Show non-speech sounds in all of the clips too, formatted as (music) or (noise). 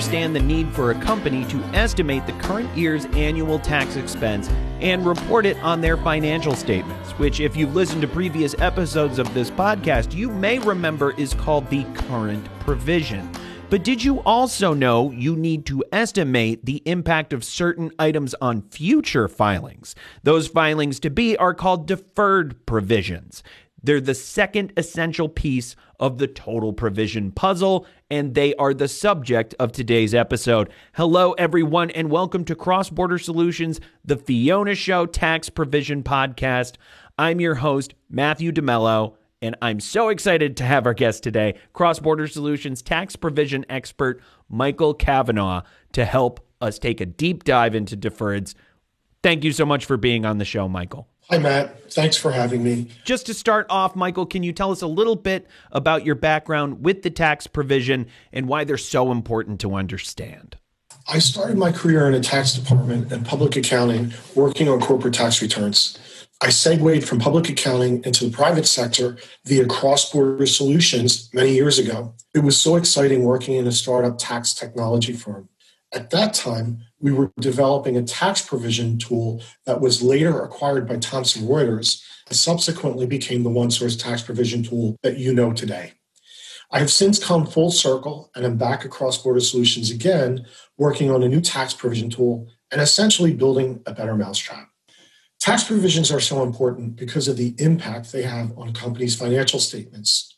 understand the need for a company to estimate the current year's annual tax expense and report it on their financial statements, which, if you've listened to previous episodes of this podcast, you may remember is called the current provision. But did you also know you need to estimate the impact of certain items on future filings? Those filings to be are called deferred provisions. They're the second essential piece of the total provision puzzle, and they are the subject of today's episode. Hello, everyone, and welcome to Cross Border Solutions, the Fiona Show Tax Provision Podcast. I'm your host, Matthew DeMello, and I'm so excited to have our guest today, Cross Border Solutions tax provision expert Michael Cavanaugh, to help us take a deep dive into deferreds. Thank you so much for being on the show, Michael. Hi, Matt. Thanks for having me. Just to start off, Michael, can you tell us a little bit about your background with the tax provision and why they're so important to understand? I started my career in a tax department and public accounting working on corporate tax returns. I segued from public accounting into the private sector via cross border solutions many years ago. It was so exciting working in a startup tax technology firm. At that time, we were developing a tax provision tool that was later acquired by Thomson Reuters and subsequently became the OneSource tax provision tool that you know today. I have since come full circle and am back at Cross Border Solutions again, working on a new tax provision tool and essentially building a better mousetrap. Tax provisions are so important because of the impact they have on companies' financial statements.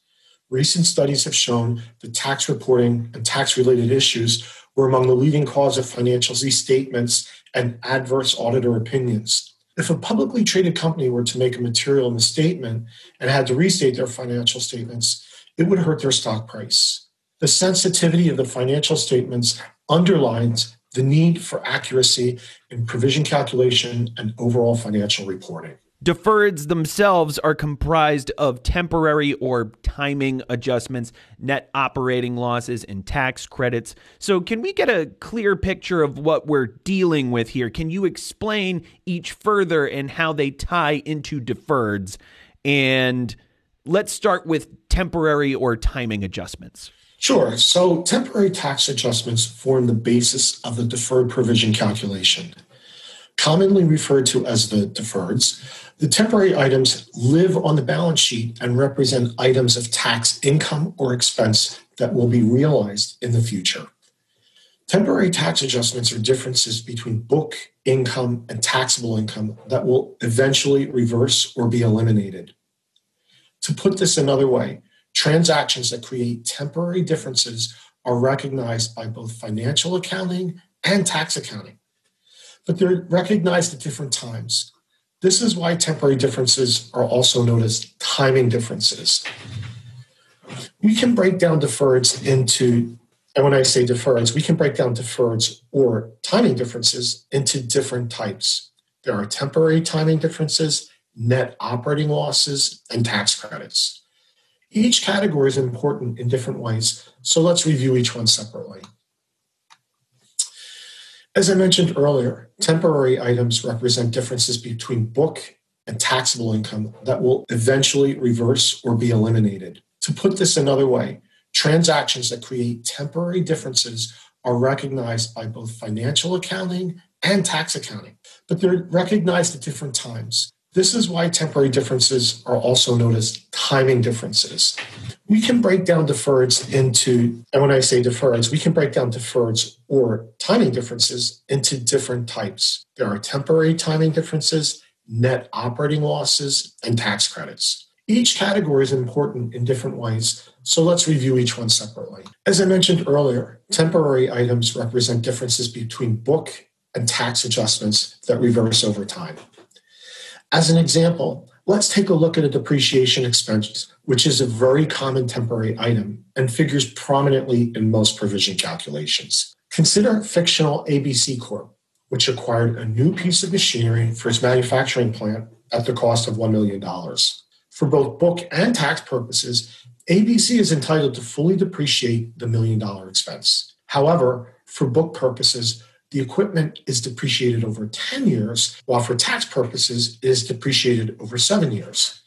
Recent studies have shown that tax reporting and tax related issues were among the leading cause of financial statements and adverse auditor opinions. If a publicly traded company were to make a material misstatement and had to restate their financial statements, it would hurt their stock price. The sensitivity of the financial statements underlines the need for accuracy in provision calculation and overall financial reporting. Deferreds themselves are comprised of temporary or timing adjustments, net operating losses, and tax credits. So, can we get a clear picture of what we're dealing with here? Can you explain each further and how they tie into deferreds? And let's start with temporary or timing adjustments. Sure. So temporary tax adjustments form the basis of the deferred provision calculation. Commonly referred to as the deferreds, the temporary items live on the balance sheet and represent items of tax income or expense that will be realized in the future. Temporary tax adjustments are differences between book income and taxable income that will eventually reverse or be eliminated. To put this another way, transactions that create temporary differences are recognized by both financial accounting and tax accounting, but they're recognized at different times. This is why temporary differences are also known as timing differences. We can break down deferreds into, and when I say deferreds, we can break down deferreds or timing differences into different types. There are temporary timing differences, net operating losses, and tax credits. Each category is important in different ways, so let's review each one separately. As I mentioned earlier, temporary items represent differences between book and taxable income that will eventually reverse or be eliminated. To put this another way, transactions that create temporary differences are recognized by both financial accounting and tax accounting, but they're recognized at different times. This is why temporary differences are also known as timing differences. We can break down deferreds into, and when I say deferreds, we can break down deferreds or timing differences into different types. There are temporary timing differences, net operating losses, and tax credits. Each category is important in different ways, so let's review each one separately. As I mentioned earlier, temporary items represent differences between book and tax adjustments that reverse over time. As an example, let's take a look at a depreciation expense, which is a very common temporary item and figures prominently in most provision calculations. Consider fictional ABC Corp, which acquired a new piece of machinery for its manufacturing plant at the cost of $1 million. For both book and tax purposes, ABC is entitled to fully depreciate the million dollar expense. However, for book purposes, the equipment is depreciated over 10 years, while for tax purposes, it is depreciated over seven years.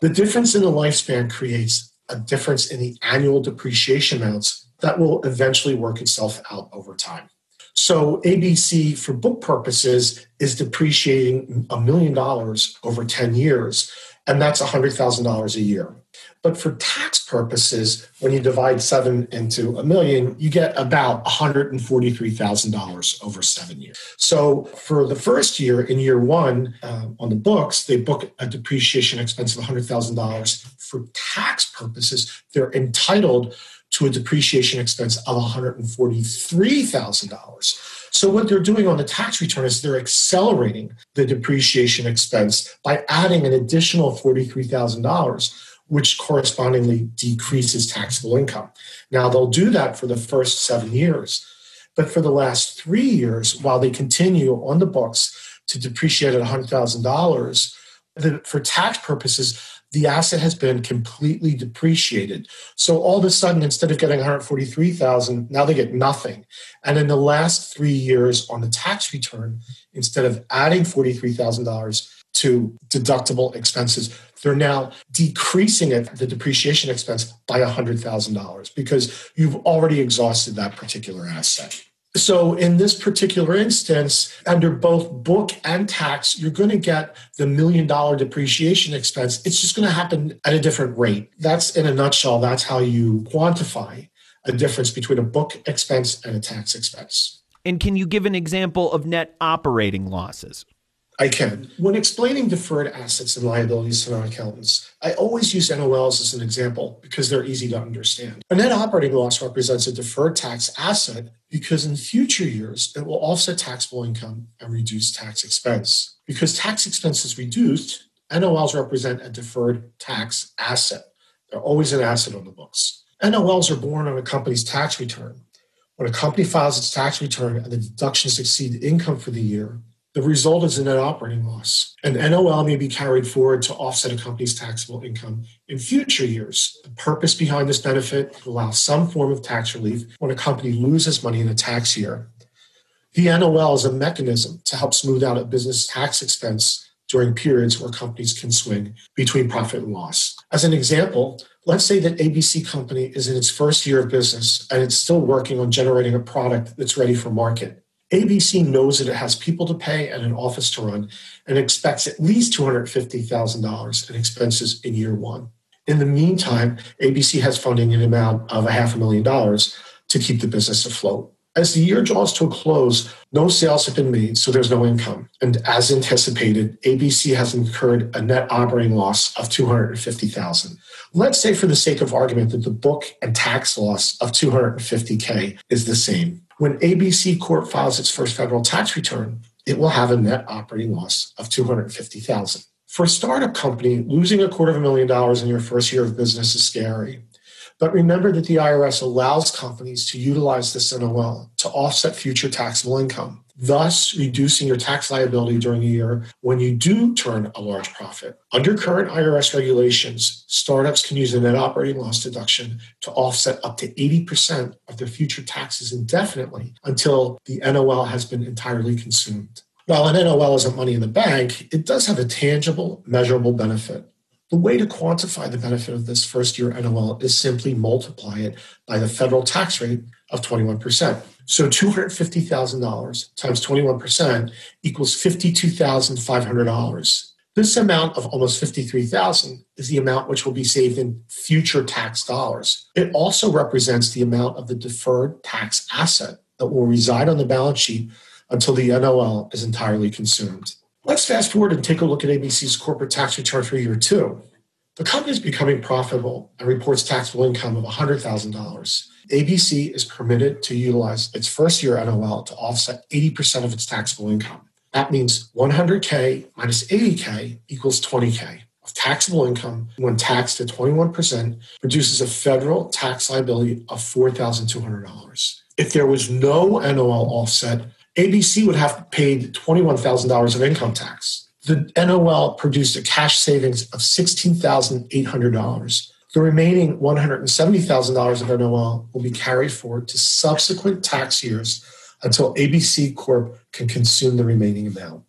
The difference in the lifespan creates a difference in the annual depreciation amounts that will eventually work itself out over time. So ABC, for book purposes, is depreciating a million dollars over 10 years, and that's $100,000 a year. But for tax purposes, when you divide seven into a million, you get about $143,000 over seven years. So for the first year, in year one, uh, on the books, they book a depreciation expense of $100,000. For tax purposes, they're entitled to a depreciation expense of $143,000. So what they're doing on the tax return is they're accelerating the depreciation expense by adding an additional $43,000 which correspondingly decreases taxable income. Now, they'll do that for the first seven years. But for the last three years, while they continue on the books to depreciate at $100,000, for tax purposes, the asset has been completely depreciated. So all of a sudden, instead of getting 143,000, now they get nothing. And in the last three years on the tax return, instead of adding $43,000 to deductible expenses, they're now decreasing it, the depreciation expense by $100,000 because you've already exhausted that particular asset. So, in this particular instance, under both book and tax, you're going to get the million dollar depreciation expense. It's just going to happen at a different rate. That's in a nutshell, that's how you quantify a difference between a book expense and a tax expense. And can you give an example of net operating losses? I can. When explaining deferred assets and liabilities to non accountants, I always use NOLs as an example because they're easy to understand. A net operating loss represents a deferred tax asset because in future years it will offset taxable income and reduce tax expense. Because tax expense is reduced, NOLs represent a deferred tax asset. They're always an asset on the books. NOLs are born on a company's tax return. When a company files its tax return and the deductions exceed income for the year, the result is a net operating loss. An NOL may be carried forward to offset a company's taxable income in future years. The purpose behind this benefit allows some form of tax relief when a company loses money in a tax year. The NOL is a mechanism to help smooth out a business tax expense during periods where companies can swing between profit and loss. As an example, let's say that ABC Company is in its first year of business and it's still working on generating a product that's ready for market. ABC knows that it has people to pay and an office to run and expects at least $250,000 in expenses in year one. In the meantime, ABC has funding in amount of a half a million dollars to keep the business afloat. As the year draws to a close, no sales have been made, so there's no income. And as anticipated, ABC has incurred a net operating loss of 250,000. Let's say for the sake of argument that the book and tax loss of 250k is the same. When ABC Corp files its first federal tax return, it will have a net operating loss of 250,000. For a startup company, losing a quarter of a million dollars in your first year of business is scary. But remember that the IRS allows companies to utilize this NOL to offset future taxable income thus reducing your tax liability during a year when you do turn a large profit. Under current IRS regulations, startups can use a net operating loss deduction to offset up to 80% of their future taxes indefinitely until the NOL has been entirely consumed. While an NOL isn't money in the bank, it does have a tangible, measurable benefit. The way to quantify the benefit of this first year NOL is simply multiply it by the federal tax rate of 21%. So $250,000 times 21% equals $52,500. This amount of almost 53,000 is the amount which will be saved in future tax dollars. It also represents the amount of the deferred tax asset that will reside on the balance sheet until the NOL is entirely consumed. Let's fast forward and take a look at ABC's corporate tax return for year two. The company is becoming profitable and reports taxable income of $100,000. ABC is permitted to utilize its first year NOL to offset 80% of its taxable income. That means 100K minus 80K equals 20K of taxable income when taxed at 21% produces a federal tax liability of $4,200. If there was no NOL offset, ABC would have paid $21,000 of income tax. The NOL produced a cash savings of $16,800 the remaining $170,000 of NOL will be carried forward to subsequent tax years until ABC Corp can consume the remaining amount.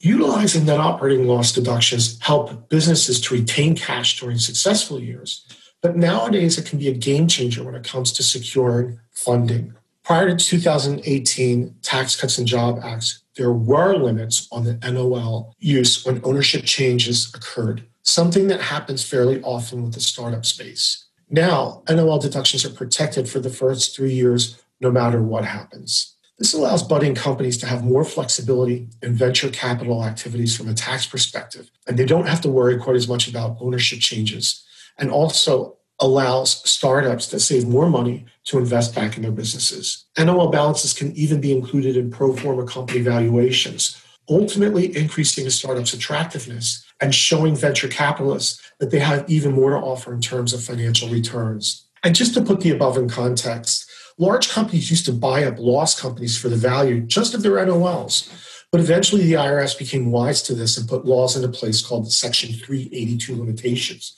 Utilizing net operating loss deductions help businesses to retain cash during successful years, But nowadays, it can be a game changer when it comes to securing funding. Prior to 2018 Tax Cuts and Job Acts, there were limits on the NOL use when ownership changes occurred, something that happens fairly often with the startup space. Now, NOL deductions are protected for the first three years, no matter what happens. This allows budding companies to have more flexibility in venture capital activities from a tax perspective, and they don't have to worry quite as much about ownership changes, and also allows startups to save more money to invest back in their businesses. NOL balances can even be included in pro forma company valuations, ultimately increasing a startup's attractiveness and showing venture capitalists that they have even more to offer in terms of financial returns. And just to put the above in context, large companies used to buy up loss companies for the value just of their NOLs. But eventually the IRS became wise to this and put laws into place called the Section 382 limitations,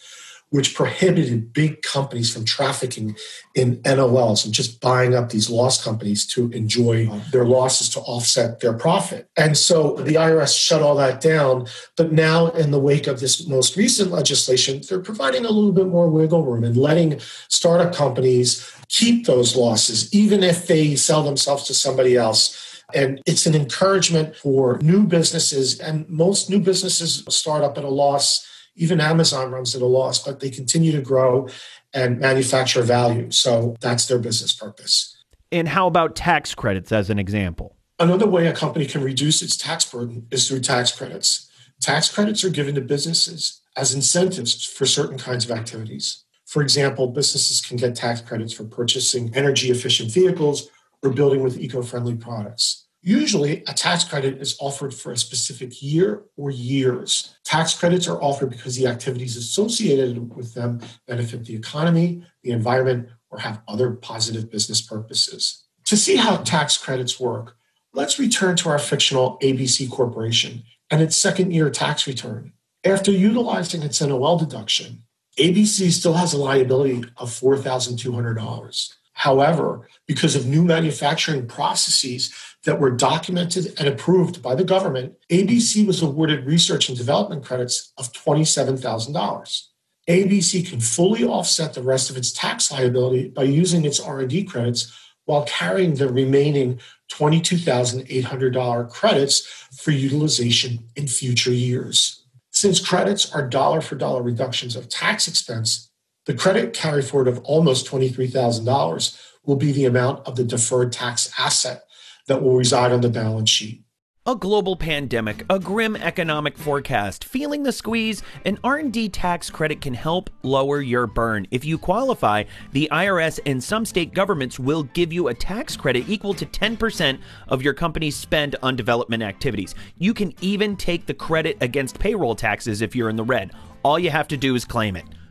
which prohibited big companies from trafficking in NOLs and just buying up these loss companies to enjoy their losses to offset their profit. And so the IRS shut all that down. But now, in the wake of this most recent legislation, they're providing a little bit more wiggle room and letting startup companies keep those losses, even if they sell themselves to somebody else. And it's an encouragement for new businesses, and most new businesses start up at a loss even Amazon runs at a loss, but they continue to grow and manufacture value. So that's their business purpose. And how about tax credits as an example? Another way a company can reduce its tax burden is through tax credits. Tax credits are given to businesses as incentives for certain kinds of activities. For example, businesses can get tax credits for purchasing energy efficient vehicles or building with eco friendly products. Usually, a tax credit is offered for a specific year or years. Tax credits are offered because the activities associated with them benefit the economy, the environment, or have other positive business purposes. To see how tax credits work, let's return to our fictional ABC Corporation and its second year tax return. After utilizing its NOL deduction, ABC still has a liability of $4,200. However, because of new manufacturing processes that were documented and approved by the government, ABC was awarded research and development credits of $27,000. ABC can fully offset the rest of its tax liability by using its R&D credits while carrying the remaining $22,800 credits for utilization in future years. Since credits are dollar for dollar reductions of tax expense, the credit carry forward of almost $23,000 will be the amount of the deferred tax asset that will reside on the balance sheet. A global pandemic, a grim economic forecast, feeling the squeeze, an R&D tax credit can help lower your burn. If you qualify, the IRS and some state governments will give you a tax credit equal to 10% of your company's spend on development activities. You can even take the credit against payroll taxes if you're in the red. All you have to do is claim it.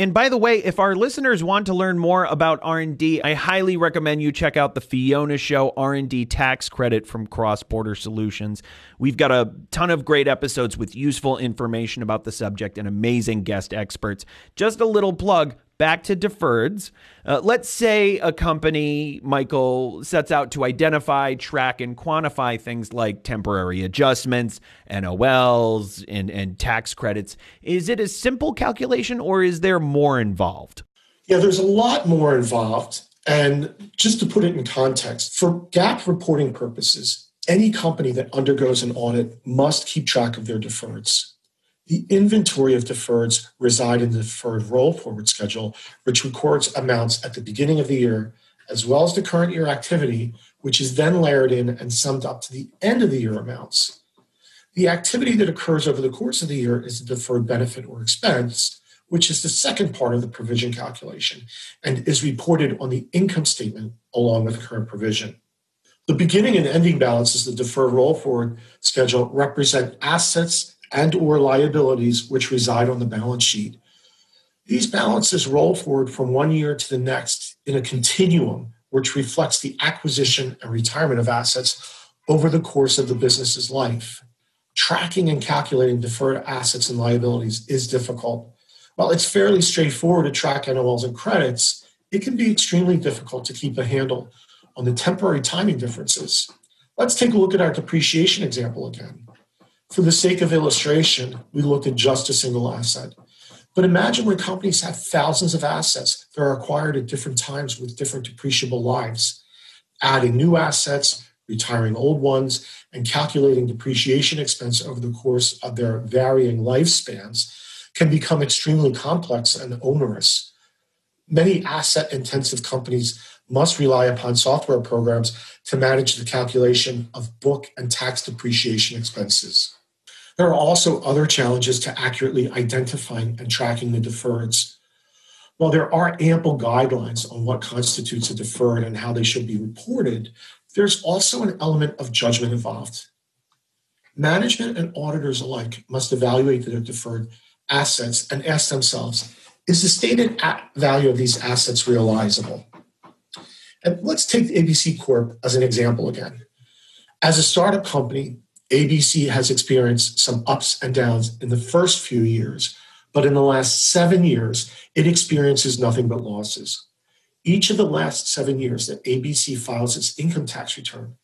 And by the way, if our listeners want to learn more about R&D, I highly recommend you check out the Fiona Show R&D tax credit from Cross Border Solutions. We've got a ton of great episodes with useful information about the subject and amazing guest experts. Just a little plug, back to deferreds. Uh, let's say a company, Michael, sets out to identify, track, and quantify things like temporary adjustments, NOLs, and, and tax credits. Is it a simple calculation or is there more involved? Yeah, there's a lot more involved. And just to put it in context, for GAAP reporting purposes, any company that undergoes an audit must keep track of their deferreds. The inventory of deferreds reside in the deferred roll forward schedule, which records amounts at the beginning of the year, as well as the current year activity, which is then layered in and summed up to the end of the year amounts. The activity that occurs over the course of the year is the deferred benefit or expense, which is the second part of the provision calculation and is reported on the income statement along with the current provision. The beginning and ending balances, of the deferred roll forward schedule, represent assets and or liabilities which reside on the balance sheet. These balances roll forward from one year to the next in a continuum which reflects the acquisition and retirement of assets over the course of the business's life. Tracking and calculating deferred assets and liabilities is difficult. While it's fairly straightforward to track NOLs and credits, it can be extremely difficult to keep a handle on the temporary timing differences. Let's take a look at our depreciation example again. For the sake of illustration, we looked at just a single asset. But imagine when companies have thousands of assets that are acquired at different times with different depreciable lives. Adding new assets, retiring old ones, and calculating depreciation expense over the course of their varying lifespans can become extremely complex and onerous. Many asset intensive companies must rely upon software programs to manage the calculation of book and tax depreciation expenses. There are also other challenges to accurately identifying and tracking the deferreds. While there are ample guidelines on what constitutes a deferred and how they should be reported, there's also an element of judgment involved. Management and auditors alike must evaluate their deferred assets and ask themselves is the stated value of these assets realizable? And let's take ABC Corp as an example again. As a startup company, ABC has experienced some ups and downs in the first few years, but in the last seven years, it experiences nothing but losses. Each of the last seven years that ABC files its income tax return,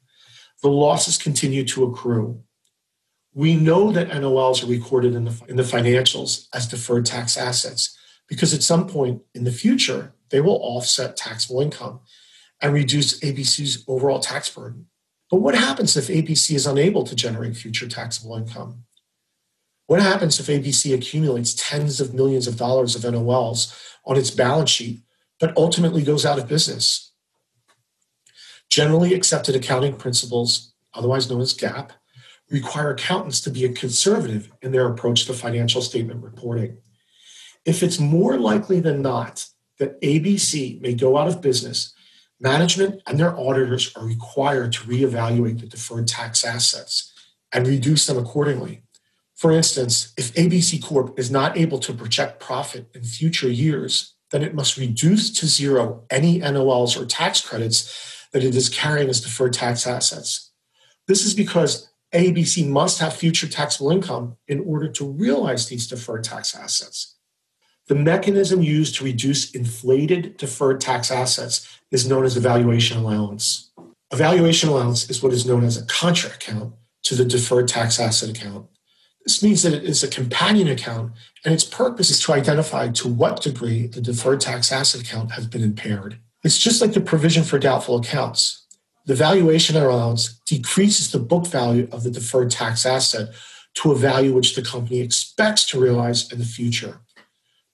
the losses continue to accrue. We know that NOLs are recorded in the, in the financials as deferred tax assets because at some point in the future, they will offset taxable income and reduce ABC's overall tax burden. But what happens if ABC is unable to generate future taxable income? What happens if ABC accumulates tens of millions of dollars of NOLs on its balance sheet, but ultimately goes out of business? Generally accepted accounting principles, otherwise known as GAAP, require accountants to be conservative in their approach to financial statement reporting. If it's more likely than not that ABC may go out of business Management and their auditors are required to reevaluate the deferred tax assets and reduce them accordingly. For instance, if ABC Corp is not able to project profit in future years, then it must reduce to zero any NOLs or tax credits that it is carrying as deferred tax assets. This is because ABC must have future taxable income in order to realize these deferred tax assets. The mechanism used to reduce inflated deferred tax assets is known as a valuation allowance. A valuation allowance is what is known as a contra account to the deferred tax asset account. This means that it is a companion account, and its purpose is to identify to what degree the deferred tax asset account has been impaired. It's just like the provision for doubtful accounts. The valuation allowance decreases the book value of the deferred tax asset to a value which the company expects to realize in the future.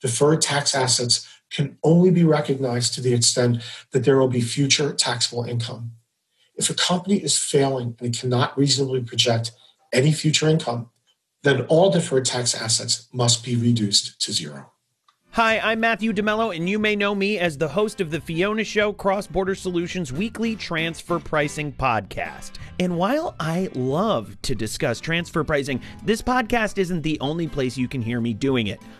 Deferred tax assets can only be recognized to the extent that there will be future taxable income. If a company is failing and it cannot reasonably project any future income, then all deferred tax assets must be reduced to zero. Hi, I'm Matthew DeMello, and you may know me as the host of the Fiona Show Cross Border Solutions weekly transfer pricing podcast. And while I love to discuss transfer pricing, this podcast isn't the only place you can hear me doing it.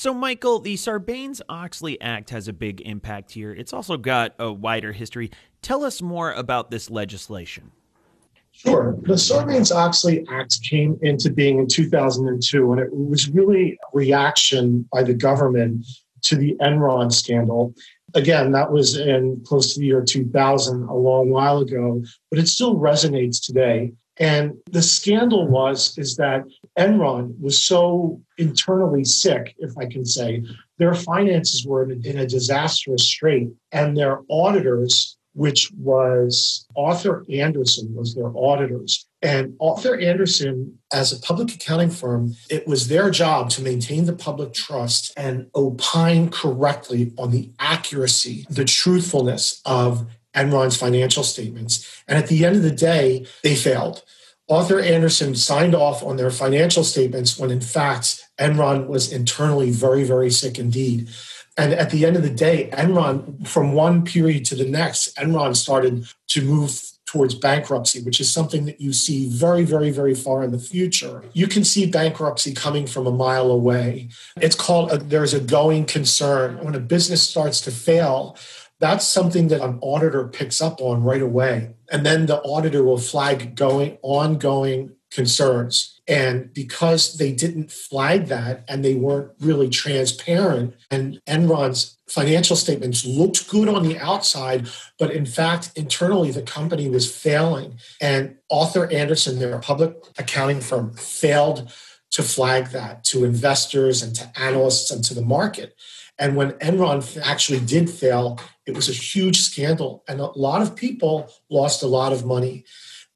So, Michael, the Sarbanes Oxley Act has a big impact here. It's also got a wider history. Tell us more about this legislation. Sure. The Sarbanes Oxley Act came into being in 2002, and it was really a reaction by the government to the Enron scandal. Again, that was in close to the year 2000, a long while ago, but it still resonates today. And the scandal was is that Enron was so internally sick, if I can say, their finances were in a disastrous strait, and their auditors which was Arthur Andersen was their auditors. And Arthur Andersen, as a public accounting firm, it was their job to maintain the public trust and opine correctly on the accuracy, the truthfulness of Enron's financial statements. And at the end of the day, they failed. Arthur Andersen signed off on their financial statements when, in fact, Enron was internally very, very sick indeed. And at the end of the day, Enron, from one period to the next, Enron started to move towards bankruptcy, which is something that you see very, very, very far in the future. You can see bankruptcy coming from a mile away. It's called a, there's a going concern. When a business starts to fail, that's something that an auditor picks up on right away. And then the auditor will flag going ongoing concerns. And because they didn't flag that and they weren't really transparent, and Enron's financial statements looked good on the outside, but in fact, internally, the company was failing. And Arthur Andersen, their public accounting firm, failed to flag that to investors and to analysts and to the market. And when Enron actually did fail, it was a huge scandal. And a lot of people lost a lot of money.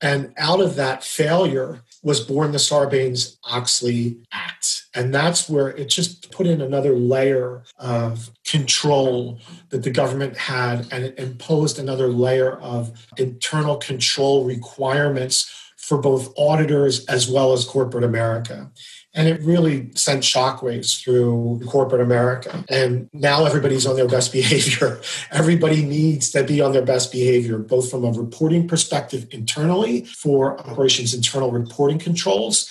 And out of that failure was born the Sarbanes Oxley Act. And that's where it just put in another layer of control that the government had, and it imposed another layer of internal control requirements for both auditors as well as corporate America. And it really sent shockwaves through corporate America. And now everybody's on their best behavior. (laughs) Everybody needs to be on their best behavior, both from a reporting perspective internally for operations internal reporting controls.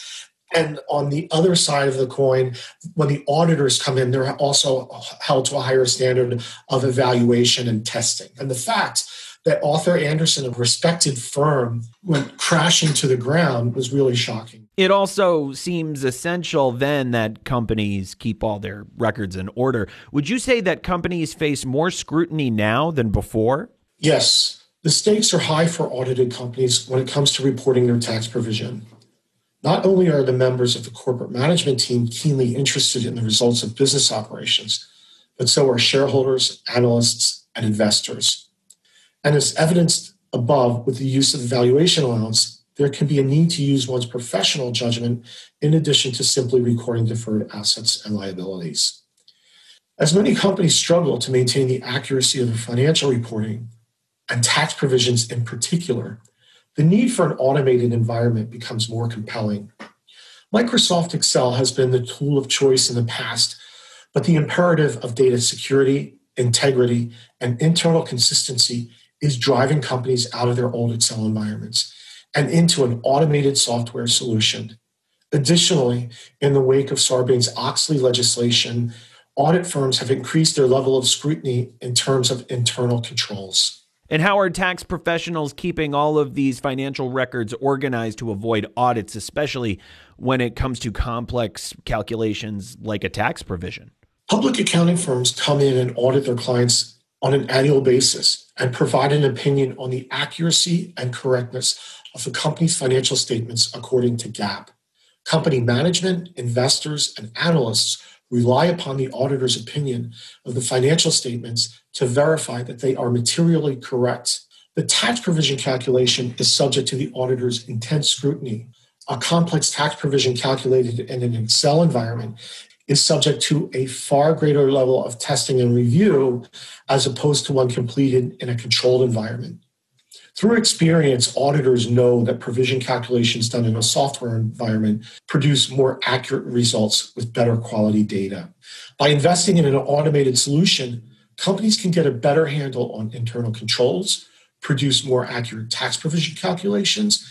And on the other side of the coin, when the auditors come in, they're also held to a higher standard of evaluation and testing. And the fact that Arthur Andersen, a respected firm, went crashing to the ground was really shocking. It also seems essential then that companies keep all their records in order. Would you say that companies face more scrutiny now than before? Yes. The stakes are high for audited companies when it comes to reporting their tax provision. Not only are the members of the corporate management team keenly interested in the results of business operations, but so are shareholders, analysts, and investors. And as evidenced above with the use of the valuation allowance, there can be a need to use one's professional judgment in addition to simply recording deferred assets and liabilities. As many companies struggle to maintain the accuracy of their financial reporting and tax provisions in particular, the need for an automated environment becomes more compelling. Microsoft Excel has been the tool of choice in the past, but the imperative of data security, integrity, and internal consistency is driving companies out of their old Excel environments and into an automated software solution. Additionally, in the wake of Sarbanes Oxley legislation, audit firms have increased their level of scrutiny in terms of internal controls. And how are tax professionals keeping all of these financial records organized to avoid audits, especially when it comes to complex calculations like a tax provision? Public accounting firms come in and audit their clients on an annual basis and provide an opinion on the accuracy and correctness of the company's financial statements according to GAAP. Company management, investors, and analysts rely upon the auditor's opinion of the financial statements to verify that they are materially correct. The tax provision calculation is subject to the auditor's intense scrutiny. A complex tax provision calculated in an Excel environment is subject to a far greater level of testing and review as opposed to one completed in a controlled environment. Through experience, auditors know that provision calculations done in a software environment produce more accurate results with better quality data. By investing in an automated solution, companies can get a better handle on internal controls, produce more accurate tax provision calculations,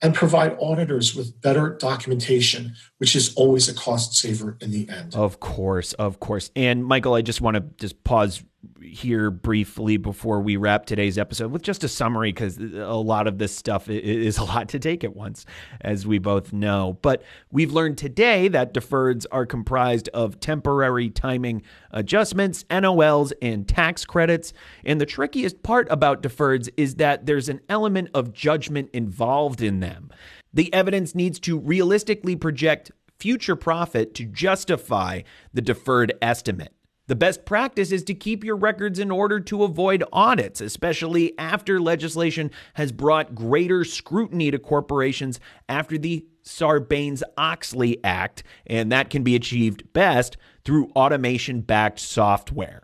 and provide auditors with better documentation, which is always a cost saver in the end. Of course, of course. And Michael, I just want to just pause here briefly before we wrap today's episode with just a summary because a lot of this stuff is a lot to take at once, as we both know. But we've learned today that deferreds are comprised of temporary timing adjustments, NOLs, and tax credits. And the trickiest part about deferreds is that there's an element of judgment involved in them. The evidence needs to realistically project future profit to justify the deferred estimate. The best practice is to keep your records in order to avoid audits, especially after legislation has brought greater scrutiny to corporations after the Sarbanes Oxley Act, and that can be achieved best through automation backed software.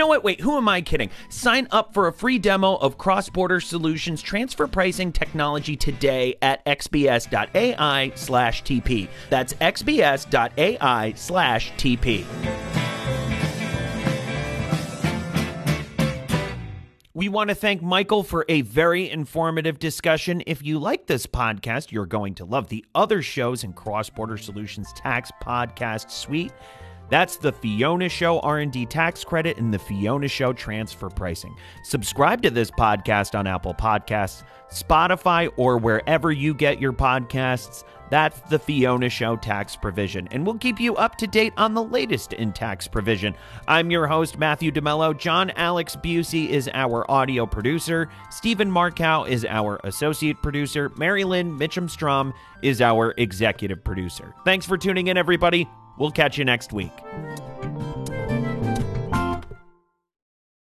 know what? Wait, who am I kidding? Sign up for a free demo of Cross Border Solutions transfer pricing technology today at xbs.ai slash TP. That's xbs.ai slash TP. We want to thank Michael for a very informative discussion. If you like this podcast, you're going to love the other shows in Cross Border Solutions Tax Podcast Suite. That's the Fiona Show R&D tax credit and the Fiona Show transfer pricing. Subscribe to this podcast on Apple Podcasts, Spotify, or wherever you get your podcasts. That's the Fiona Show tax provision, and we'll keep you up to date on the latest in tax provision. I'm your host, Matthew DeMello. John Alex Busey is our audio producer. Stephen Markow is our associate producer. Mary Lynn Mitchum Strom is our executive producer. Thanks for tuning in, everybody. We'll catch you next week.